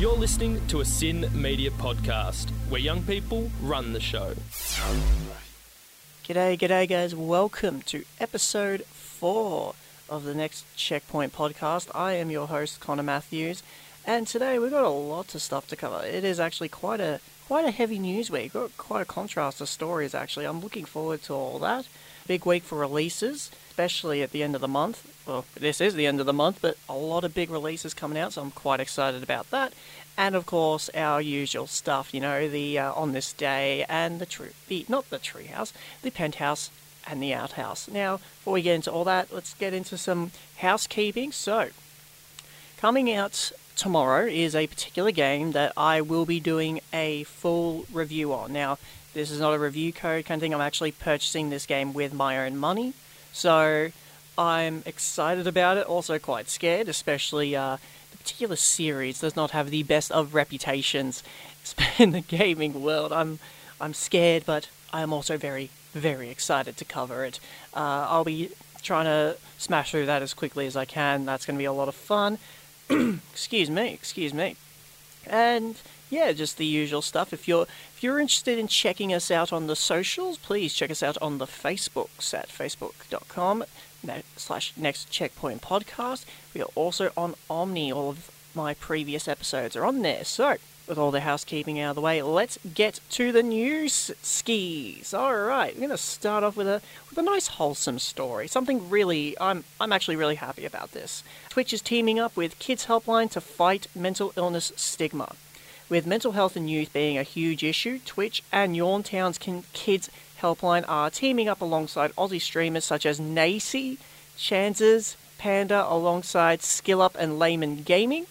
You're listening to a Sin Media podcast where young people run the show. G'day, g'day, guys. Welcome to episode four of the Next Checkpoint podcast. I am your host, Connor Matthews, and today we've got a lot of stuff to cover. It is actually quite a quite a heavy news week. Got quite a contrast of stories. Actually, I'm looking forward to all that. Big week for releases, especially at the end of the month. Well, this is the end of the month, but a lot of big releases coming out, so I'm quite excited about that. And of course, our usual stuff, you know, the uh, on this day and the tree, the not the treehouse, the penthouse and the outhouse. Now, before we get into all that, let's get into some housekeeping. So, coming out tomorrow is a particular game that I will be doing a full review on. Now, this is not a review code kind of thing. I'm actually purchasing this game with my own money, so I'm excited about it. Also, quite scared, especially. Uh, the particular series does not have the best of reputations in the gaming world. I'm I'm scared, but I'm also very very excited to cover it. Uh, I'll be trying to smash through that as quickly as I can. That's going to be a lot of fun. excuse me, excuse me. And yeah, just the usual stuff. If you're if you're interested in checking us out on the socials, please check us out on the Facebooks at facebook.com slash next checkpoint podcast. We are also on Omni. All of my previous episodes are on there. So with all the housekeeping out of the way, let's get to the news skis. All right, we're going to start off with a with a nice wholesome story. Something really I'm I'm actually really happy about this. Twitch is teaming up with Kids Helpline to fight mental illness stigma. With mental health in youth being a huge issue, Twitch and yourtown's Kids Helpline are teaming up alongside Aussie streamers such as Nacy, Chances, Panda, alongside SkillUp and Layman Gaming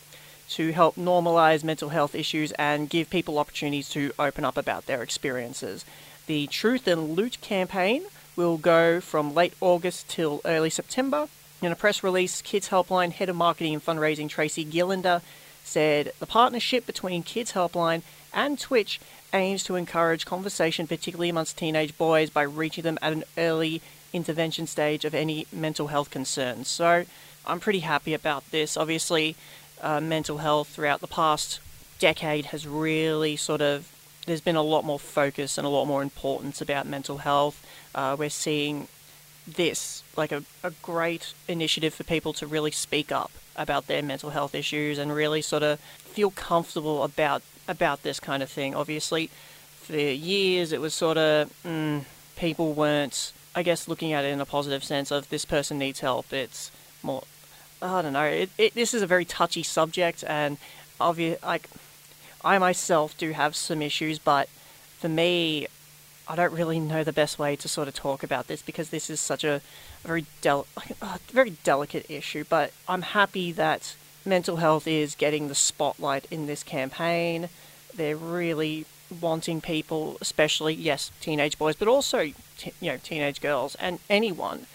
to help normalize mental health issues and give people opportunities to open up about their experiences. The Truth and Loot campaign will go from late August till early September. In a press release, Kids Helpline Head of Marketing and Fundraising Tracy Gillander said the partnership between Kids Helpline and Twitch aims to encourage conversation, particularly amongst teenage boys, by reaching them at an early intervention stage of any mental health concerns. So I'm pretty happy about this. Obviously, uh, mental health throughout the past decade has really sort of there's been a lot more focus and a lot more importance about mental health. Uh, we're seeing this like a, a great initiative for people to really speak up about their mental health issues and really sort of feel comfortable about about this kind of thing. Obviously, for years it was sort of mm, people weren't, I guess, looking at it in a positive sense of this person needs help. It's more, I don't know. It, it, this is a very touchy subject, and obvious like I myself do have some issues, but for me, I don't really know the best way to sort of talk about this because this is such a, very del- very delicate issue. But I'm happy that mental health is getting the spotlight in this campaign. They're really wanting people, especially yes, teenage boys, but also t- you know teenage girls and anyone,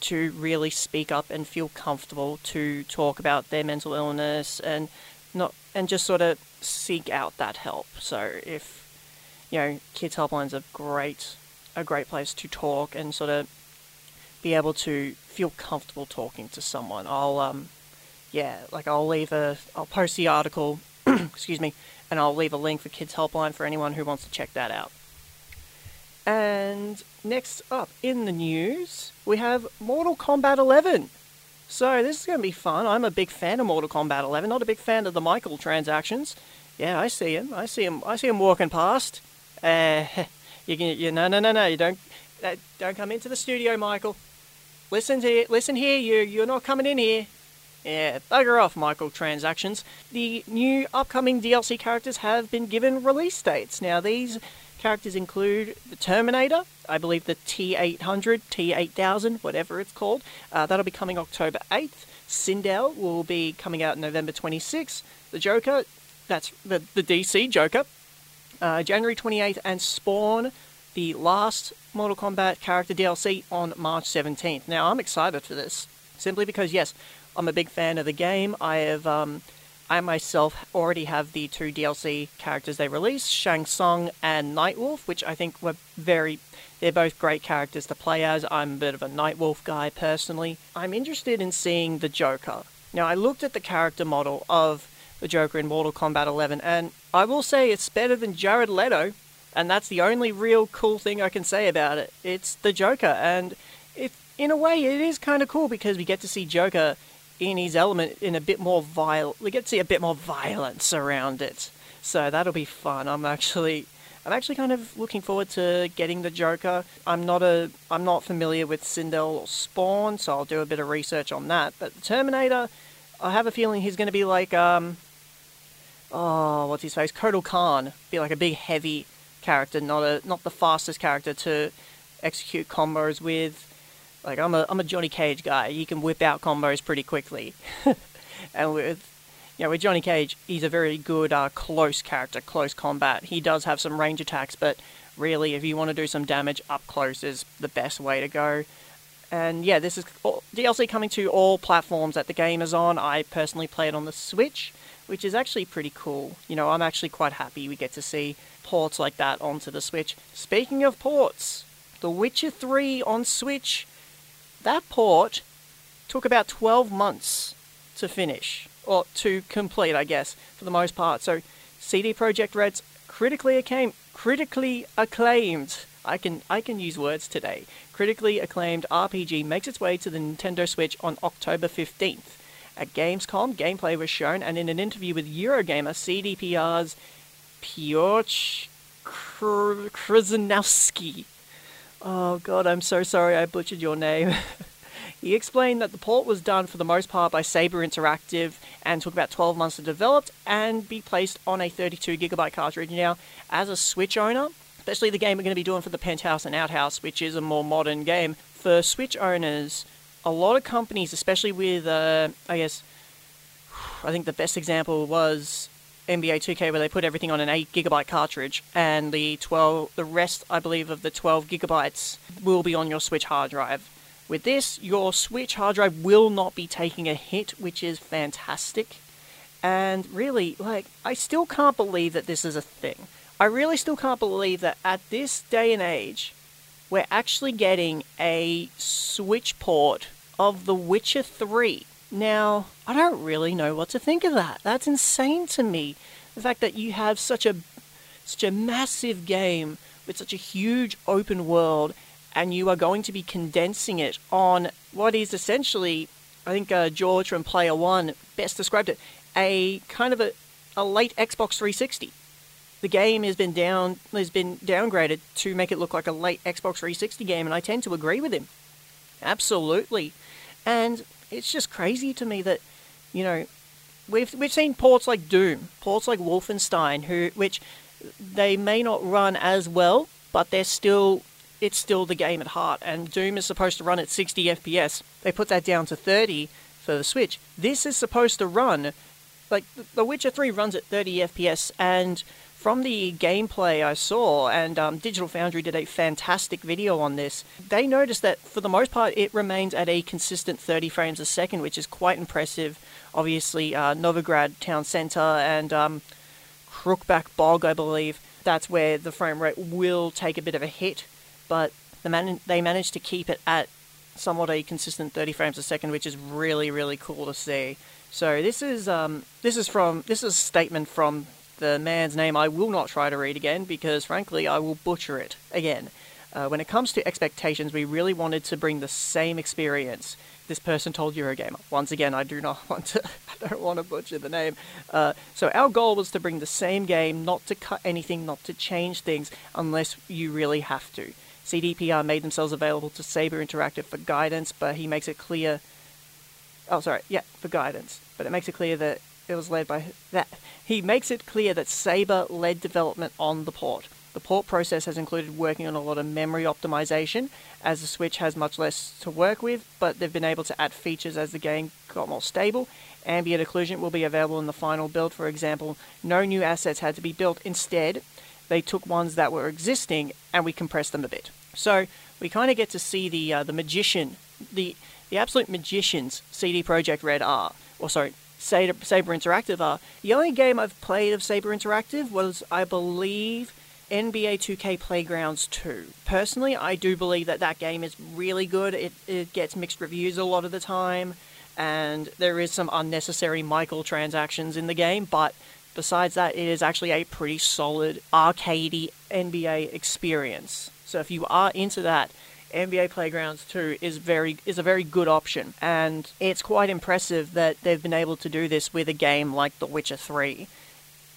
to really speak up and feel comfortable to talk about their mental illness and not and just sort of seek out that help. So if you know, Kids Helpline's a great a great place to talk and sort of be able to feel comfortable talking to someone. I'll um yeah, like I'll leave a I'll post the article, excuse me, and I'll leave a link for Kids Helpline for anyone who wants to check that out. And next up in the news, we have Mortal Kombat 11. So this is going to be fun. I'm a big fan of Mortal Kombat 11, not a big fan of the Michael transactions. Yeah, I see him. I see him. I see him walking past. Uh, you can, you, no, no, no, no. You don't, uh, don't come into the studio, Michael. Listen to, listen here. You, you're not coming in here. Yeah, bugger off, Michael Transactions. The new upcoming DLC characters have been given release dates. Now, these characters include the Terminator, I believe the T800, T8000, whatever it's called. Uh, that'll be coming October 8th. Sindel will be coming out November 26th. The Joker, that's the, the DC Joker, uh, January 28th, and Spawn, the last Mortal Kombat character DLC, on March 17th. Now, I'm excited for this, simply because, yes, I'm a big fan of the game. I have, um, I myself already have the two DLC characters they released, Shang Tsung and Nightwolf, which I think were very, they're both great characters to play as. I'm a bit of a Nightwolf guy personally. I'm interested in seeing the Joker. Now, I looked at the character model of the Joker in Mortal Kombat 11, and I will say it's better than Jared Leto, and that's the only real cool thing I can say about it. It's the Joker, and it, in a way, it is kind of cool because we get to see Joker in his element in a bit more viol. We get to see a bit more violence around it, so that'll be fun. I'm actually. I'm actually kind of looking forward to getting the Joker. I'm not a I'm not familiar with Sindel or Spawn, so I'll do a bit of research on that. But Terminator, I have a feeling he's going to be like um oh, what's his face? Kotal Khan. Be like a big heavy character, not a not the fastest character to execute combos with. Like I'm a I'm a Johnny Cage guy. He can whip out combos pretty quickly. and with you know, with Johnny Cage, he's a very good uh, close character, close combat. He does have some range attacks, but really, if you want to do some damage, up close is the best way to go. And yeah, this is DLC coming to all platforms that the game is on. I personally play it on the Switch, which is actually pretty cool. You know, I'm actually quite happy we get to see ports like that onto the Switch. Speaking of ports, The Witcher 3 on Switch, that port took about 12 months to finish, or to complete, I guess, for the most part. So, CD Projekt Red's critically acclaimed, critically acclaimed. I can I can use words today. Critically acclaimed RPG makes its way to the Nintendo Switch on October 15th. At Gamescom, gameplay was shown, and in an interview with Eurogamer, CDPR's Piotr Krzyzanowski. Oh god, I'm so sorry I butchered your name. he explained that the port was done for the most part by Saber Interactive and took about 12 months to develop and be placed on a 32GB cartridge. Now, as a Switch owner, especially the game we're going to be doing for the Penthouse and Outhouse, which is a more modern game, for Switch owners, a lot of companies, especially with, uh, I guess, I think the best example was NBA 2K, where they put everything on an 8 gigabyte cartridge, and the 12, the rest, I believe, of the 12 gigabytes will be on your Switch hard drive. With this, your Switch hard drive will not be taking a hit, which is fantastic. And really, like, I still can't believe that this is a thing. I really still can't believe that at this day and age, we're actually getting a Switch port of The Witcher 3. Now, I don't really know what to think of that. That's insane to me. The fact that you have such a such a massive game with such a huge open world and you are going to be condensing it on what is essentially I think uh, George from Player One best described it a kind of a, a late Xbox 360. The game has been down has been downgraded to make it look like a late Xbox 360 game, and I tend to agree with him. Absolutely. And it's just crazy to me that, you know, we've we've seen ports like Doom, ports like Wolfenstein, who which they may not run as well, but they're still it's still the game at heart. And Doom is supposed to run at 60 FPS. They put that down to 30 for the Switch. This is supposed to run like The Witcher 3 runs at 30 FPS, and from the gameplay I saw, and um, Digital Foundry did a fantastic video on this, they noticed that for the most part it remains at a consistent 30 frames a second, which is quite impressive. Obviously, uh, Novigrad Town Center and um, Crookback Bog, I believe, that's where the frame rate will take a bit of a hit, but the man- they managed to keep it at somewhat a consistent 30 frames a second, which is really, really cool to see. So this is um, this is from this is a statement from the man's name I will not try to read again because, frankly, I will butcher it again. Uh, when it comes to expectations, we really wanted to bring the same experience. This person told Eurogamer. Once again, I do not want to. I don't want to butcher the name. Uh, so our goal was to bring the same game, not to cut anything, not to change things, unless you really have to. CDPR made themselves available to Saber Interactive for guidance, but he makes it clear. Oh, sorry, yeah, for guidance. But it makes it clear that it was led by that. He makes it clear that Saber led development on the port. The port process has included working on a lot of memory optimization, as the Switch has much less to work with, but they've been able to add features as the game got more stable. Ambient occlusion will be available in the final build, for example. No new assets had to be built. Instead, they took ones that were existing and we compressed them a bit. So we kind of get to see the uh, the magician, the the absolute magicians CD Projekt Red are, or sorry, Saber, Interactive are. The only game I've played of Saber Interactive was, I believe, NBA 2K Playgrounds 2. Personally, I do believe that that game is really good. It, it gets mixed reviews a lot of the time. and there is some unnecessary microtransactions in the game, but besides that, it is actually a pretty solid arcadey NBA experience. So if you are into that, NBA Playgrounds 2 is very is a very good option, and it's quite impressive that they've been able to do this with a game like The Witcher 3.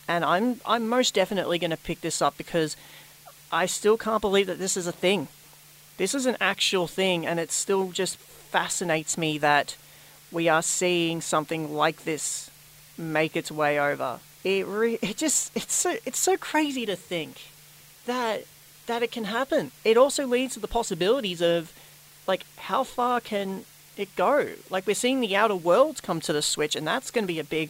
And I'm I'm most definitely going to pick this up because I still can't believe that this is a thing. This is an actual thing, and it still just fascinates me that we are seeing something like this make its way over. It re- it just it's so it's so crazy to think that that it can happen. It also leads to the possibilities of like how far can it go? Like we're seeing the Outer Worlds come to the Switch, and that's going to be a big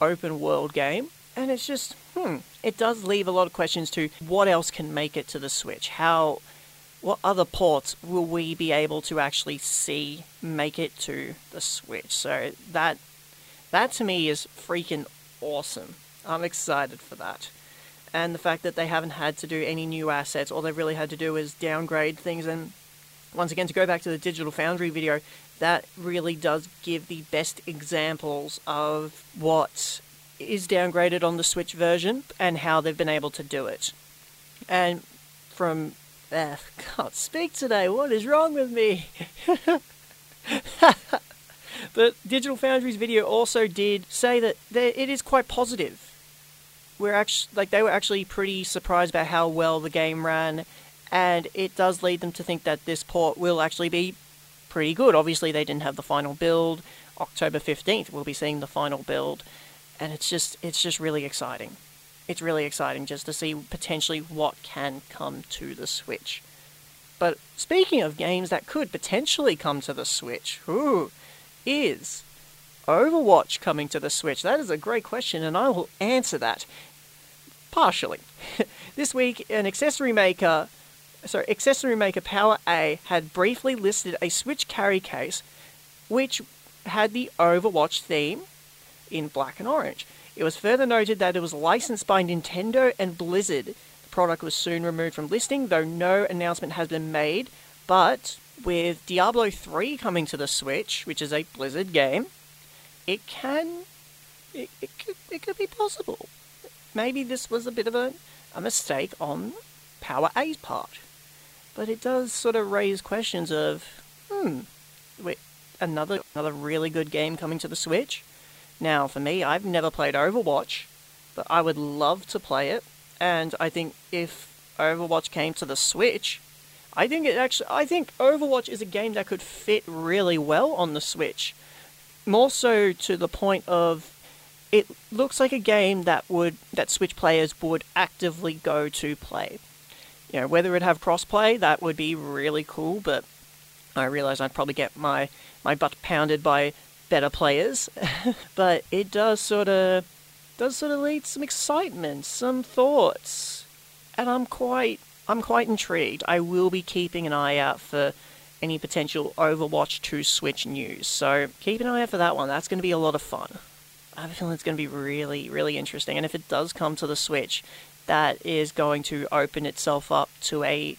open world game. And it's just hmm, it does leave a lot of questions to what else can make it to the Switch. How what other ports will we be able to actually see make it to the Switch? So that that to me is freaking awesome. I'm excited for that. And the fact that they haven't had to do any new assets, all they've really had to do is downgrade things. And once again, to go back to the Digital Foundry video, that really does give the best examples of what is downgraded on the Switch version and how they've been able to do it. And from uh, can't speak today. What is wrong with me? but Digital Foundry's video also did say that it is quite positive. We're actually like they were actually pretty surprised about how well the game ran, and it does lead them to think that this port will actually be pretty good. Obviously, they didn't have the final build. October fifteenth, we'll be seeing the final build, and it's just it's just really exciting it's really exciting just to see potentially what can come to the Switch. But speaking of games that could potentially come to the Switch, who is Overwatch coming to the Switch? That is a great question, and I will answer that partially. this week, an accessory maker, sorry, accessory maker Power A had briefly listed a Switch carry case which had the Overwatch theme in black and orange. It was further noted that it was licensed by Nintendo and Blizzard. The product was soon removed from listing, though no announcement has been made. But with Diablo 3 coming to the Switch, which is a Blizzard game, it can. It, it, could, it could be possible. Maybe this was a bit of a, a mistake on Power A's part. But it does sort of raise questions of, hmm, wait, another another really good game coming to the Switch? Now, for me, I've never played Overwatch, but I would love to play it. And I think if Overwatch came to the Switch, I think it actually I think Overwatch is a game that could fit really well on the Switch. More so to the point of it looks like a game that would that Switch players would actively go to play. You know, whether it have crossplay, that would be really cool, but I realize I'd probably get my, my butt pounded by better players, but it does sort of does sort of lead some excitement, some thoughts, and I'm quite I'm quite intrigued. I will be keeping an eye out for any potential Overwatch 2 Switch news, so keep an eye out for that one. That's going to be a lot of fun. I have a feeling it's going to be really, really interesting, and if it does come to the Switch, that is going to open itself up to a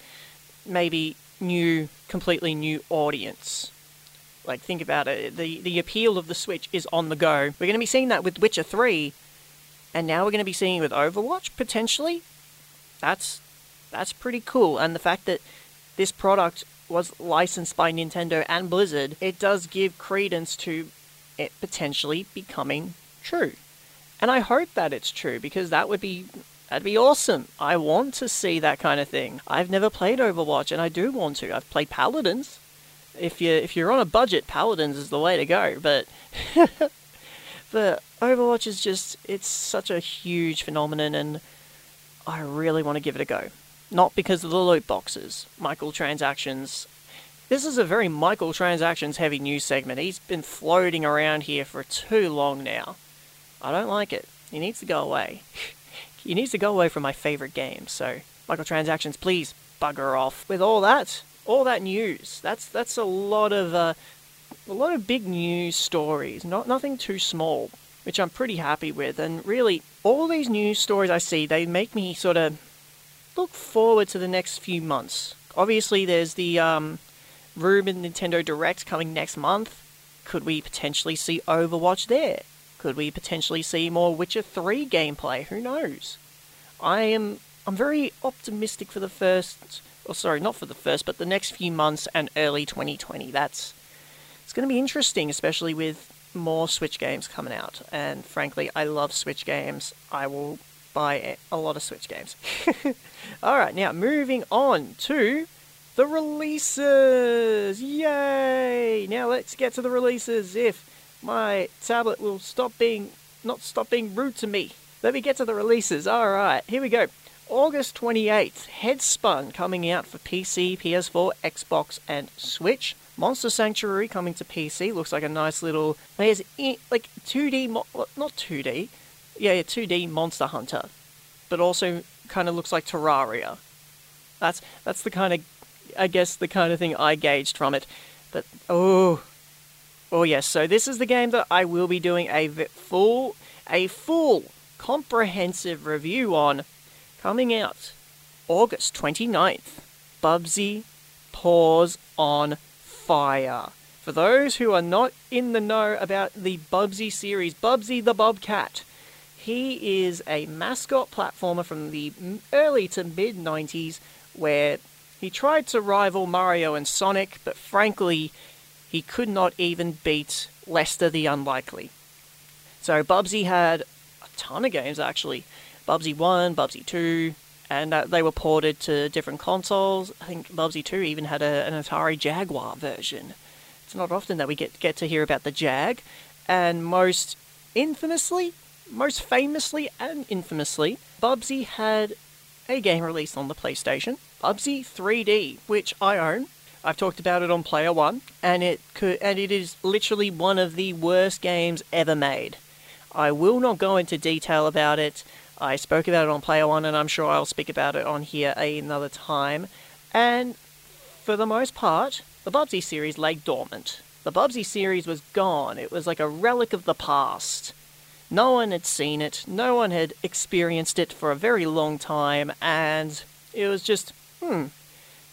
maybe new, completely new audience like, think about it. The, the appeal of the Switch is on the go. We're going to be seeing that with Witcher 3, and now we're going to be seeing it with Overwatch, potentially. That's, that's pretty cool. And the fact that this product was licensed by Nintendo and Blizzard, it does give credence to it potentially becoming true. And I hope that it's true because that would be that'd be awesome. I want to see that kind of thing. I've never played Overwatch and I do want to. I've played Paladins if you if you're on a budget, Paladins is the way to go. But but Overwatch is just it's such a huge phenomenon, and I really want to give it a go. Not because of the loot boxes, microtransactions. This is a very microtransactions heavy news segment. He's been floating around here for too long now. I don't like it. He needs to go away. he needs to go away from my favorite game. So microtransactions, please bugger off. With all that, all that news. That's that's a lot of uh, a lot of big news stories. Not nothing too small, which I'm pretty happy with. And really, all these news stories I see, they make me sort of look forward to the next few months. Obviously, there's the um, rumored Nintendo Direct coming next month. Could we potentially see Overwatch there? Could we potentially see more Witcher 3 gameplay? Who knows? I am I'm very optimistic for the first or sorry, not for the first, but the next few months and early 2020. That's it's going to be interesting, especially with more Switch games coming out. And frankly, I love Switch games. I will buy a lot of Switch games. All right, now moving on to the releases. Yay! Now let's get to the releases. If my tablet will stop being not stop being rude to me. Let me get to the releases. All right, here we go. August 28th, Headspun coming out for PC, PS4, Xbox, and Switch. Monster Sanctuary coming to PC. Looks like a nice little. There's like 2D, not 2D. Yeah, yeah, 2D Monster Hunter, but also kind of looks like Terraria. That's that's the kind of, I guess, the kind of thing I gauged from it. But oh, oh yes. So this is the game that I will be doing a full, a full, comprehensive review on coming out August 29th. Bubsy Paws on Fire. For those who are not in the know about the Bubsy series, Bubsy the Bobcat, he is a mascot platformer from the early to mid 90s where he tried to rival Mario and Sonic, but frankly, he could not even beat Lester the Unlikely. So Bubsy had a ton of games actually. Bubsy 1, Bubsy 2, and uh, they were ported to different consoles. I think Bubsy 2 even had a, an Atari Jaguar version. It's not often that we get, get to hear about the Jag, and most infamously, most famously and infamously, Bubsy had a game released on the PlayStation, Bubsy 3D, which I own. I've talked about it on Player One, and it could, and it is literally one of the worst games ever made. I will not go into detail about it. I spoke about it on Player One, and I'm sure I'll speak about it on here another time. And for the most part, the Bubsy series lay dormant. The Bubsy series was gone. It was like a relic of the past. No one had seen it, no one had experienced it for a very long time, and it was just, hmm,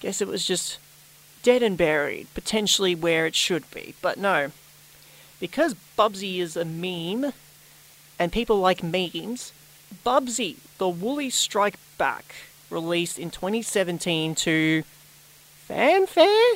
guess it was just dead and buried, potentially where it should be. But no, because Bubsy is a meme, and people like memes, Bubsy, The Woolies Strike Back, released in 2017 to fanfare?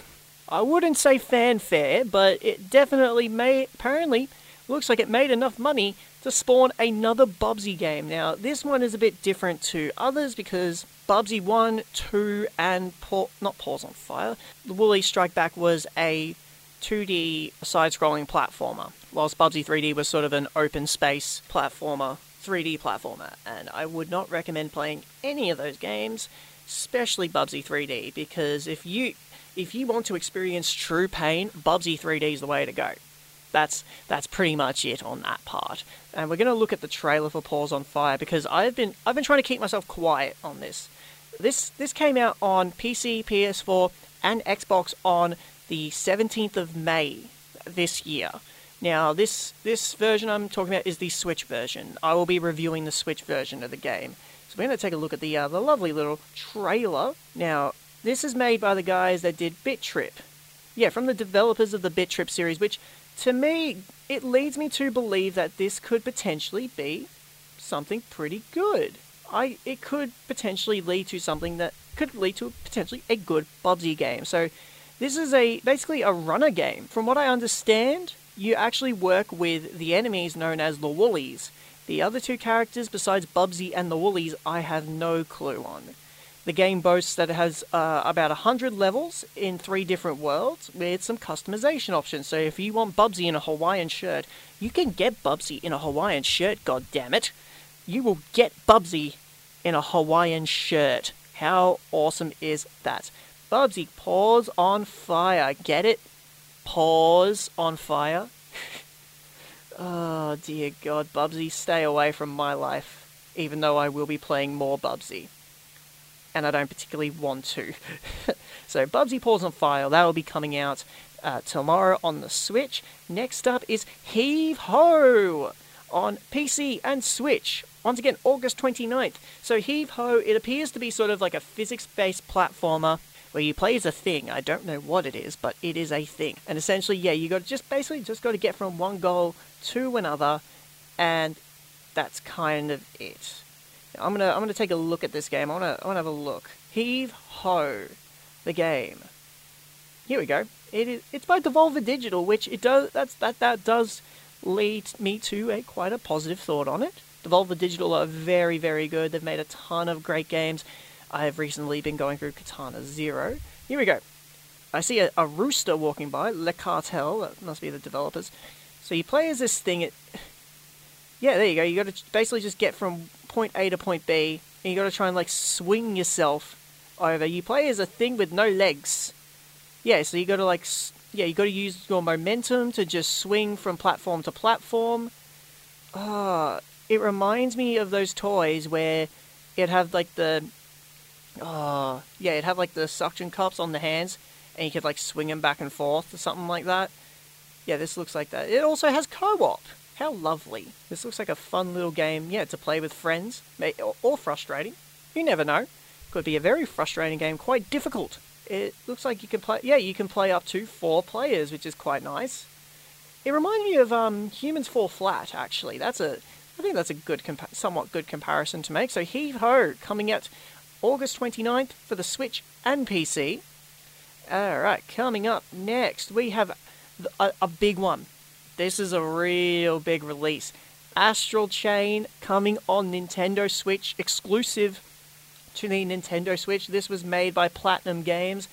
I wouldn't say fanfare, but it definitely made, apparently, looks like it made enough money to spawn another Bubsy game. Now, this one is a bit different to others because Bubsy 1, 2, and not Paws on Fire, The Woolies Strike Back was a 2D side scrolling platformer, whilst Bubsy 3D was sort of an open space platformer 3D platformer, and I would not recommend playing any of those games, especially Bubsy 3D, because if you if you want to experience true pain, Bubsy 3D is the way to go. That's that's pretty much it on that part. And we're going to look at the trailer for Paws on Fire because I've been I've been trying to keep myself quiet on this. This this came out on PC, PS4, and Xbox on the 17th of May this year. Now, this this version I'm talking about is the Switch version. I will be reviewing the Switch version of the game. So we're going to take a look at the uh, the lovely little trailer. Now, this is made by the guys that did Bit Trip. Yeah, from the developers of the Bit Trip series, which to me it leads me to believe that this could potentially be something pretty good. I it could potentially lead to something that could lead to potentially a good Bubsy game. So this is a basically a runner game. From what I understand, you actually work with the enemies known as the Woolies. The other two characters, besides Bubsy and the Woolies, I have no clue on. The game boasts that it has uh, about 100 levels in three different worlds with some customization options. So if you want Bubsy in a Hawaiian shirt, you can get Bubsy in a Hawaiian shirt, god damn it. You will get Bubsy in a Hawaiian shirt. How awesome is that? Bubsy paws on fire. Get it? Paws on fire. oh dear God, Bubsy, stay away from my life. Even though I will be playing more Bubsy. And I don't particularly want to. so, Bubsy Paws on Fire, that will be coming out uh, tomorrow on the Switch. Next up is Heave Ho on PC and Switch. Once again, August 29th. So, Heave Ho, it appears to be sort of like a physics based platformer where you play as a thing. I don't know what it is, but it is a thing. And essentially, yeah, you got to just basically just got to get from one goal to another, and that's kind of it. I'm gonna I'm gonna take a look at this game. I wanna I wanna have a look. Heave ho, the game. Here we go. It is it's by Devolver Digital, which it does that's that that does lead me to a quite a positive thought on it. Devolver Digital are very very good. They've made a ton of great games. I have recently been going through Katana Zero. Here we go. I see a, a rooster walking by. Le Cartel. That must be the developers. So you play as this thing. It, yeah, there you go. You got to basically just get from point A to point B, and you got to try and like swing yourself over. You play as a thing with no legs. Yeah, so you got to like yeah, you got to use your momentum to just swing from platform to platform. Ah, uh, it reminds me of those toys where it'd have like the oh yeah, it'd have like the suction cups on the hands, and you could like swing them back and forth or something like that. Yeah, this looks like that. It also has co-op. How lovely. This looks like a fun little game, yeah, to play with friends, or frustrating. You never know. Could be a very frustrating game, quite difficult. It looks like you can play, yeah, you can play up to four players, which is quite nice. It reminds me of um, Humans Fall Flat, actually. That's a, I think that's a good, somewhat good comparison to make. So Heave Ho, coming out August 29th for the Switch and PC. Alright, coming up next, we have a, a big one. This is a real big release. Astral Chain coming on Nintendo Switch, exclusive to the Nintendo Switch. This was made by Platinum Games.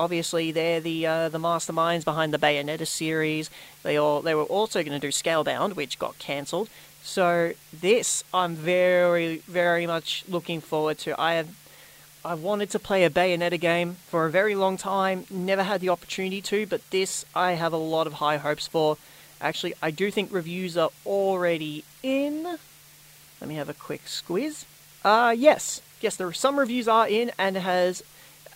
Obviously, they're the uh, the masterminds behind the Bayonetta series. They all they were also going to do Scalebound, which got cancelled. So this, I'm very very much looking forward to. I have I wanted to play a Bayonetta game for a very long time, never had the opportunity to, but this I have a lot of high hopes for. Actually, I do think reviews are already in. Let me have a quick squiz. Uh, yes. Yes, there are some reviews are in and has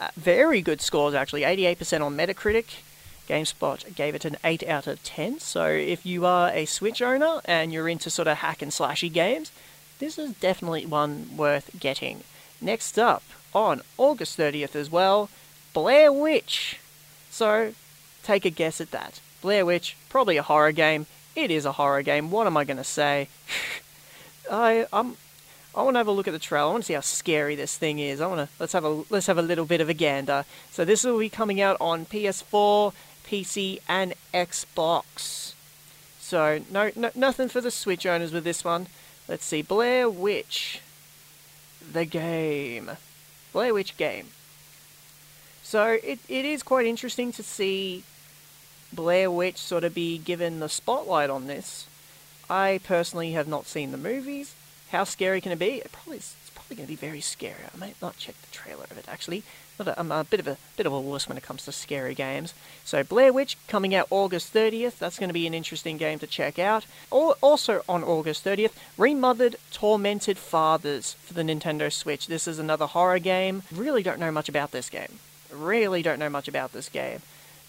Uh, very good scores actually. 88% on Metacritic. GameSpot gave it an 8 out of 10. So if you are a Switch owner and you're into sort of hack and slashy games, this is definitely one worth getting. Next up, on August 30th as well, Blair Witch. So take a guess at that. Blair Witch, probably a horror game. It is a horror game. What am I going to say? I I'm I want to have a look at the trailer. I want to see how scary this thing is. I want to let's have a let's have a little bit of a gander. So this will be coming out on PS4, PC, and Xbox. So no, no nothing for the Switch owners with this one. Let's see, Blair Witch, the game, Blair Witch game. So it, it is quite interesting to see Blair Witch sort of be given the spotlight on this. I personally have not seen the movies. How scary can it be? It probably it's probably going to be very scary. I might not check the trailer of it actually. I'm a bit of a bit of a wuss when it comes to scary games. So Blair Witch coming out August 30th. That's going to be an interesting game to check out. Also on August 30th, Remothered Tormented Fathers for the Nintendo Switch. This is another horror game. Really don't know much about this game. Really don't know much about this game.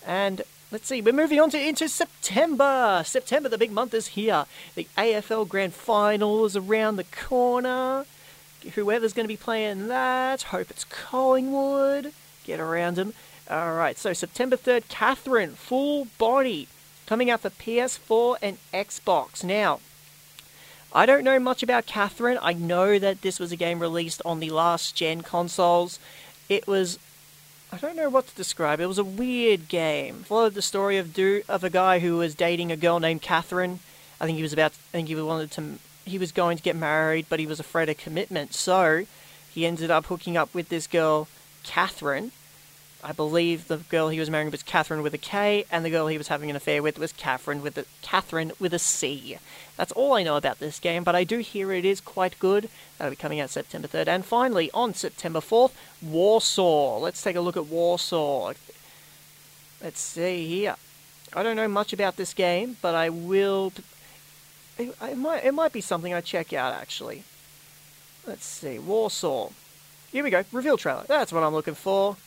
And Let's see, we're moving on to into September. September, the big month is here. The AFL Grand Final is around the corner. Whoever's going to be playing that, hope it's Collingwood. Get around them. Alright, so September 3rd, Catherine, full body, coming out for PS4 and Xbox. Now, I don't know much about Catherine. I know that this was a game released on the last gen consoles. It was I don't know what to describe. It was a weird game. Followed the story of do of a guy who was dating a girl named Catherine. I think he was about. I think he wanted to. He was going to get married, but he was afraid of commitment. So he ended up hooking up with this girl, Catherine, I believe the girl he was marrying was Catherine with a K, and the girl he was having an affair with was Catherine with a Catherine with a C. That's all I know about this game, but I do hear it is quite good. That'll be coming out September 3rd. And finally, on September 4th, Warsaw. Let's take a look at Warsaw. Let's see here. I don't know much about this game, but I will. It, it might, it might be something I check out actually. Let's see, Warsaw. Here we go, reveal trailer. That's what I'm looking for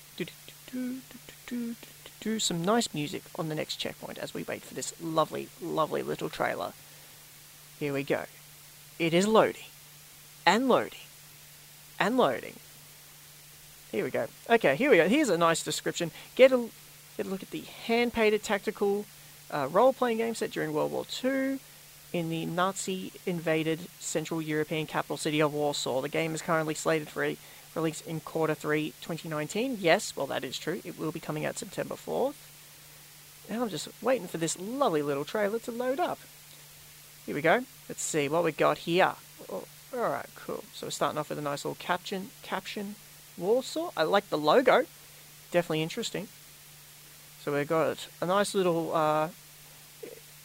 do, do, do, some nice music on the next checkpoint as we wait for this lovely, lovely little trailer. Here we go. It is loading, and loading, and loading. Here we go. Okay, here we go. Here's a nice description. Get a, get a look at the hand painted tactical uh, role playing game set during World War II in the Nazi invaded Central European capital city of Warsaw. The game is currently slated for a release in quarter 3 2019. Yes, well, that is true. It will be coming out September 4th. And I'm just waiting for this lovely little trailer to load up. Here we go. Let's see what we got here. Oh, Alright, cool. So we're starting off with a nice little caption. Caption. Warsaw. I like the logo. Definitely interesting. So we've got a nice little uh,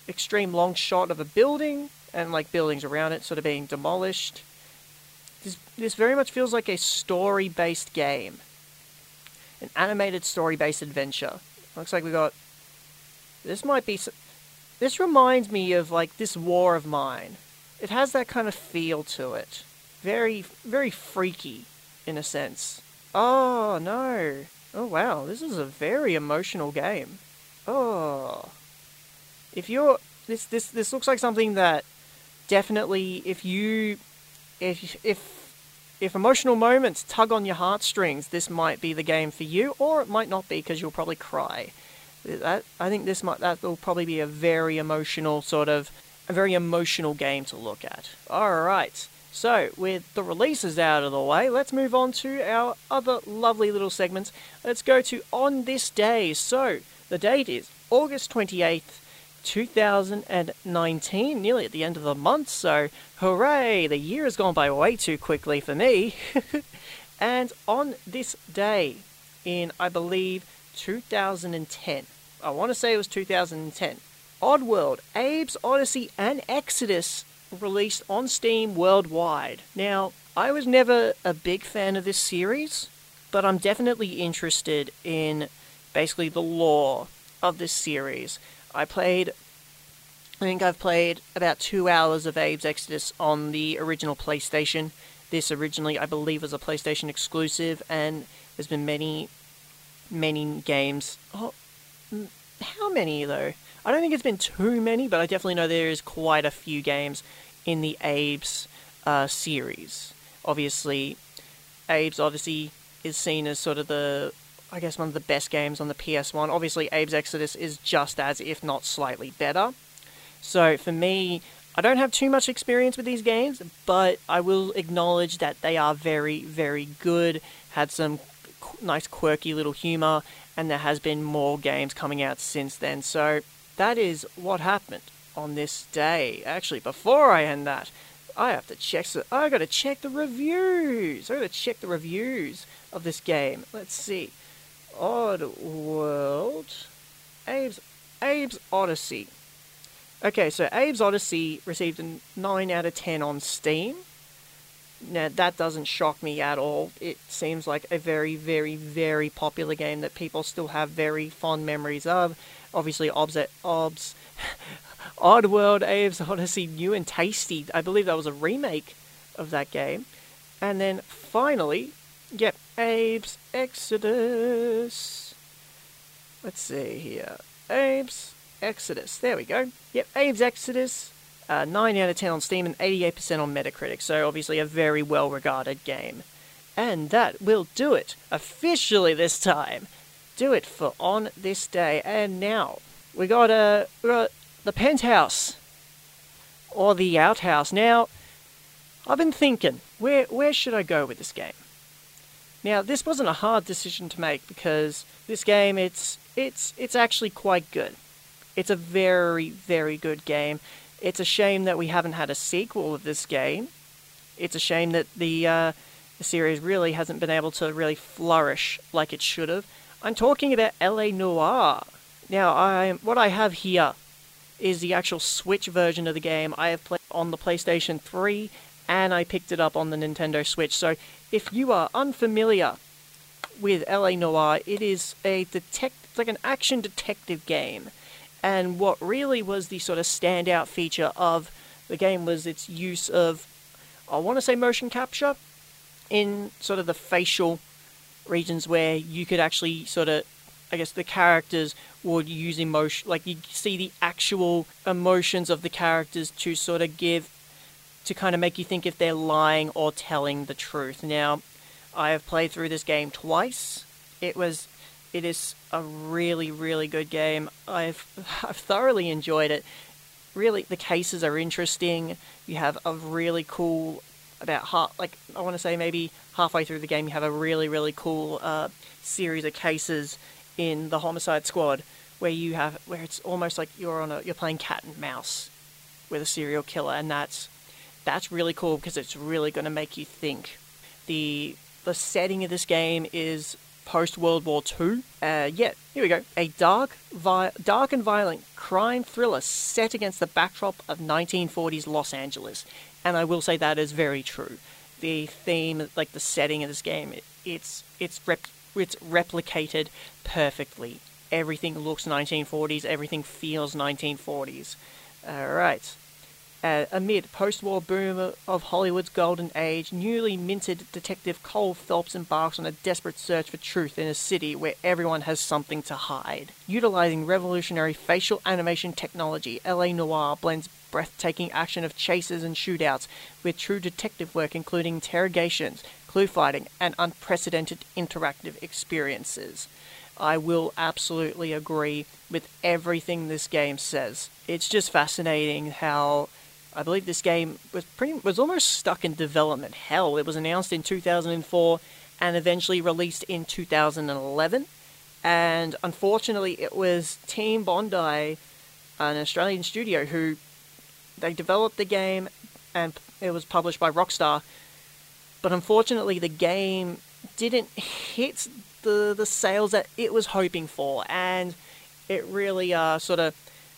extreme long shot of a building and like buildings around it sort of being demolished. This, this very much feels like a story based game. An animated story based adventure. Looks like we got. This might be. This reminds me of like this War of Mine. It has that kind of feel to it. Very, very freaky in a sense. Oh no. Oh wow, this is a very emotional game. Oh. If you're this this this looks like something that definitely if you if if if emotional moments tug on your heartstrings, this might be the game for you, or it might not be because you'll probably cry. That I think this might that will probably be a very emotional sort of a very emotional game to look at. All right. So, with the releases out of the way, let's move on to our other lovely little segments. Let's go to On This Day. So, the date is August 28th, 2019, nearly at the end of the month, so hooray! The year has gone by way too quickly for me. and on this day, in I believe 2010, I want to say it was 2010, Oddworld, Abe's Oddysee, and Exodus released on Steam worldwide. Now, I was never a big fan of this series, but I'm definitely interested in basically the lore of this series. I played, I think I've played about two hours of Abe's Exodus on the original PlayStation. This originally, I believe, was a PlayStation exclusive, and there's been many, many games. Oh, how many though? I don't think it's been too many, but I definitely know there is quite a few games in the Abe's uh, series. Obviously, Abe's obviously is seen as sort of the, I guess, one of the best games on the PS1. Obviously, Abe's Exodus is just as, if not slightly better. So for me, I don't have too much experience with these games, but I will acknowledge that they are very, very good. Had some qu- nice, quirky little humor, and there has been more games coming out since then. So that is what happened on this day. Actually, before I end that, I have to check. So I got to check the reviews. I got to check the reviews of this game. Let's see. Odd World, Abe's Abe's Oddysee. Okay, so Abe's Oddysee received a nine out of ten on Steam. Now that doesn't shock me at all. It seems like a very, very, very popular game that people still have very fond memories of. Obviously, Obs, Obs Oddworld Abe's Oddysee, New and Tasty. I believe that was a remake of that game. And then finally, yep, Abe's Exodus. Let's see here. Abe's Exodus. There we go. Yep, Abe's Exodus. Uh, 9 out of 10 on Steam and 88% on Metacritic, so obviously a very well regarded game. And that will do it, officially this time. Do it for on this day. And now, we got, uh, we got the penthouse or the outhouse. Now, I've been thinking, where where should I go with this game? Now, this wasn't a hard decision to make because this game it's it's it's actually quite good. It's a very very good game. It's a shame that we haven't had a sequel of this game. It's a shame that the uh, the series really hasn't been able to really flourish like it should have. I'm talking about LA Noire. Now, I what I have here is the actual Switch version of the game. I have played on the PlayStation 3 and I picked it up on the Nintendo Switch. So if you are unfamiliar with LA Noire, it is a detect it's like an action detective game. And what really was the sort of standout feature of the game was its use of I want to say motion capture in sort of the facial regions where you could actually sort of I guess the characters would use emotion, like you see the actual emotions of the characters to sort of give, to kind of make you think if they're lying or telling the truth. Now, I have played through this game twice. It was, it is a really, really good game. I've, I've thoroughly enjoyed it. Really, the cases are interesting. You have a really cool, about half, like I want to say maybe halfway through the game, you have a really, really cool uh, series of cases in the Homicide Squad where you have where it's almost like you're on a you're playing cat and mouse with a serial killer, and that's that's really cool because it's really going to make you think. the The setting of this game is post World War II. Uh, yeah, here we go. A dark, vi- dark and violent crime thriller set against the backdrop of 1940s Los Angeles, and I will say that is very true. The theme, like the setting of this game, it, it's it's rep- it's replicated perfectly. Everything looks 1940s. Everything feels 1940s. All right. Uh, amid post-war boom of Hollywood's golden age, newly minted detective Cole Phelps embarks on a desperate search for truth in a city where everyone has something to hide. Utilizing revolutionary facial animation technology, LA Noire blends breathtaking action of chases and shootouts with true detective work including interrogations, clue fighting, and unprecedented interactive experiences. I will absolutely agree with everything this game says. It's just fascinating how I believe this game was pretty was almost stuck in development hell. It was announced in 2004 and eventually released in 2011. And unfortunately, it was Team Bondi, an Australian studio, who they developed the game and it was published by Rockstar. But unfortunately, the game didn't hit the the sales that it was hoping for, and it really uh, sort of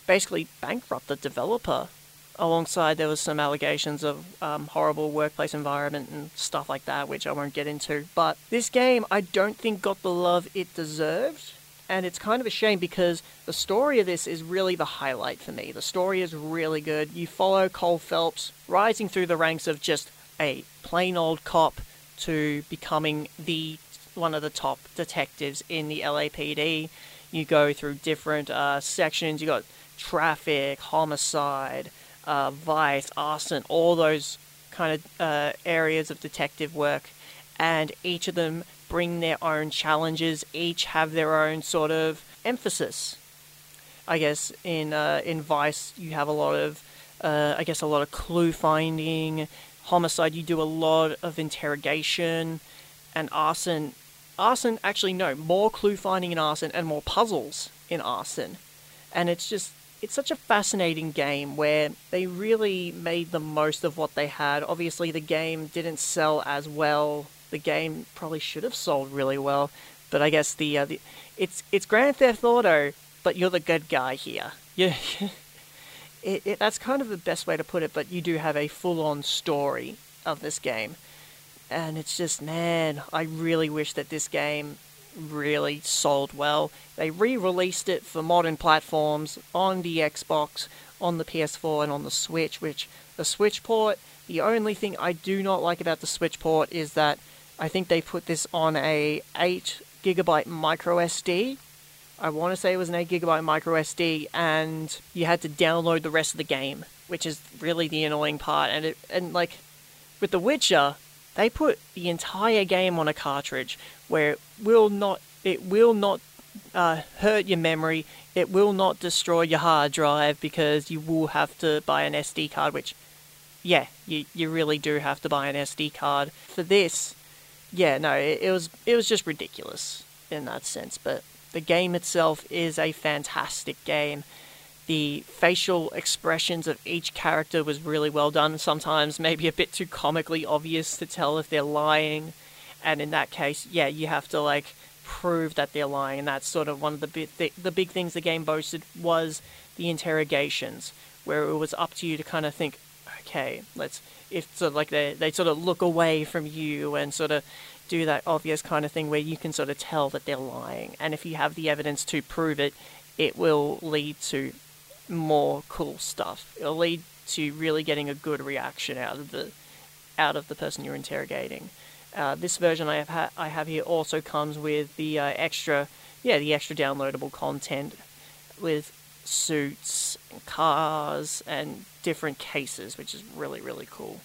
basically bankrupted the developer alongside there was some allegations of um, horrible workplace environment and stuff like that, which I won't get into. But this game, I don't think got the love it deserved, and it's kind of a shame because the story of this is really the highlight for me. The story is really good. You follow Cole Phelps rising through the ranks of just a plain old cop to becoming the one of the top detectives in the LAPD. You go through different uh, sections. You got traffic, homicide, uh, vice, arson, all those kind of uh, areas of detective work, and each of them bring their own challenges. Each have their own sort of emphasis. I guess in uh, in Vice you have a lot of, uh, I guess a lot of clue finding. Homicide you do a lot of interrogation, and arson. Arson actually no more clue finding in arson and more puzzles in arson, and it's just it's such a fascinating game where they really made the most of what they had. Obviously, the game didn't sell as well. The game probably should have sold really well, but I guess the, uh, the it's it's Grand Theft Auto, but you're the good guy here. Yeah, it, it, that's kind of the best way to put it. But you do have a full-on story of this game, and it's just man, I really wish that this game really sold well. They re released it for modern platforms on the Xbox, on the PS4, and on the Switch, which the Switch port, the only thing I do not like about the Switch port is that I think they put this on a 8 gigabyte micro SD. I want to say it was an 8 gigabyte micro SD, and you had to download the rest of the game, which is really the annoying part. And it, and like with The Witcher, they put the entire game on a cartridge where it will not it will not uh, hurt your memory. It will not destroy your hard drive because you will have to buy an SD card, which, yeah, you, you really do have to buy an SD card for this. Yeah, no, it, it was it was just ridiculous in that sense. But the game itself is a fantastic game the facial expressions of each character was really well done. Sometimes maybe a bit too comically obvious to tell if they're lying, and in that case, yeah, you have to like prove that they're lying. And that's sort of one of the big th- the big things the game boasted was the interrogations, where it was up to you to kind of think, okay, let's if sort of like they they sort of look away from you and sort of do that obvious kind of thing where you can sort of tell that they're lying. And if you have the evidence to prove it, it will lead to more cool stuff. It'll lead to really getting a good reaction out of the out of the person you're interrogating. Uh, this version I have ha- I have here also comes with the uh, extra yeah the extra downloadable content with suits and cars and different cases, which is really really cool.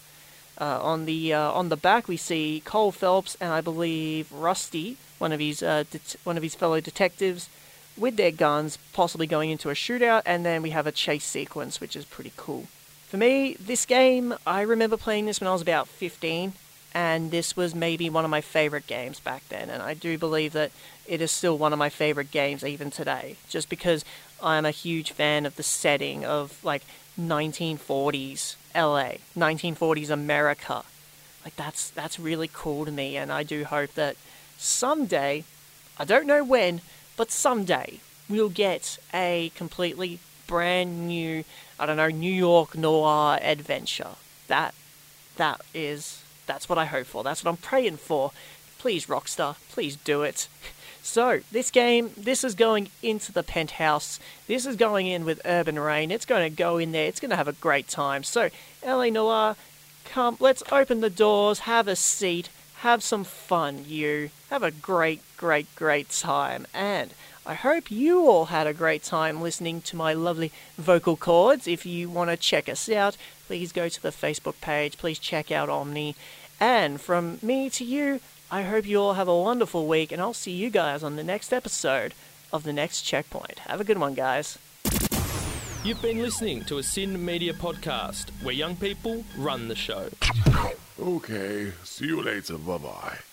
Uh, on the uh, on the back, we see Cole Phelps and I believe Rusty, one of his uh, one of his fellow detectives, with their guns, possibly going into a shootout, and then we have a chase sequence, which is pretty cool. For me, this game, I remember playing this when I was about 15, and this was maybe one of my favorite games back then, and I do believe that it is still one of my favorite games even today, just because I'm a huge fan of the setting of like 1940s LA, 1940s America. Like that's that's really cool to me, and I do hope that someday, I don't know when, but someday we'll get a completely brand new, I don't know, New York noir adventure. That that is that's what I hope for. That's what I'm praying for. Please, Rockstar, please do it. So, this game, this is going into the penthouse. This is going in with Urban Reign. It's going to go in there. It's going to have a great time. So, LA Noire, come, let's open the doors, have a seat, have some fun, you. Have a great, great, great time. And I hope you all had a great time listening to my lovely vocal cords. If you want to check us out, please go to the Facebook page. Please check out Omny. And from me to you, I hope you all have a wonderful week, and I'll see you guys on the next episode of the next checkpoint. Have a good one, guys. You've been listening to a SYN Media podcast where young people run the show. Okay, see you later. Bye bye.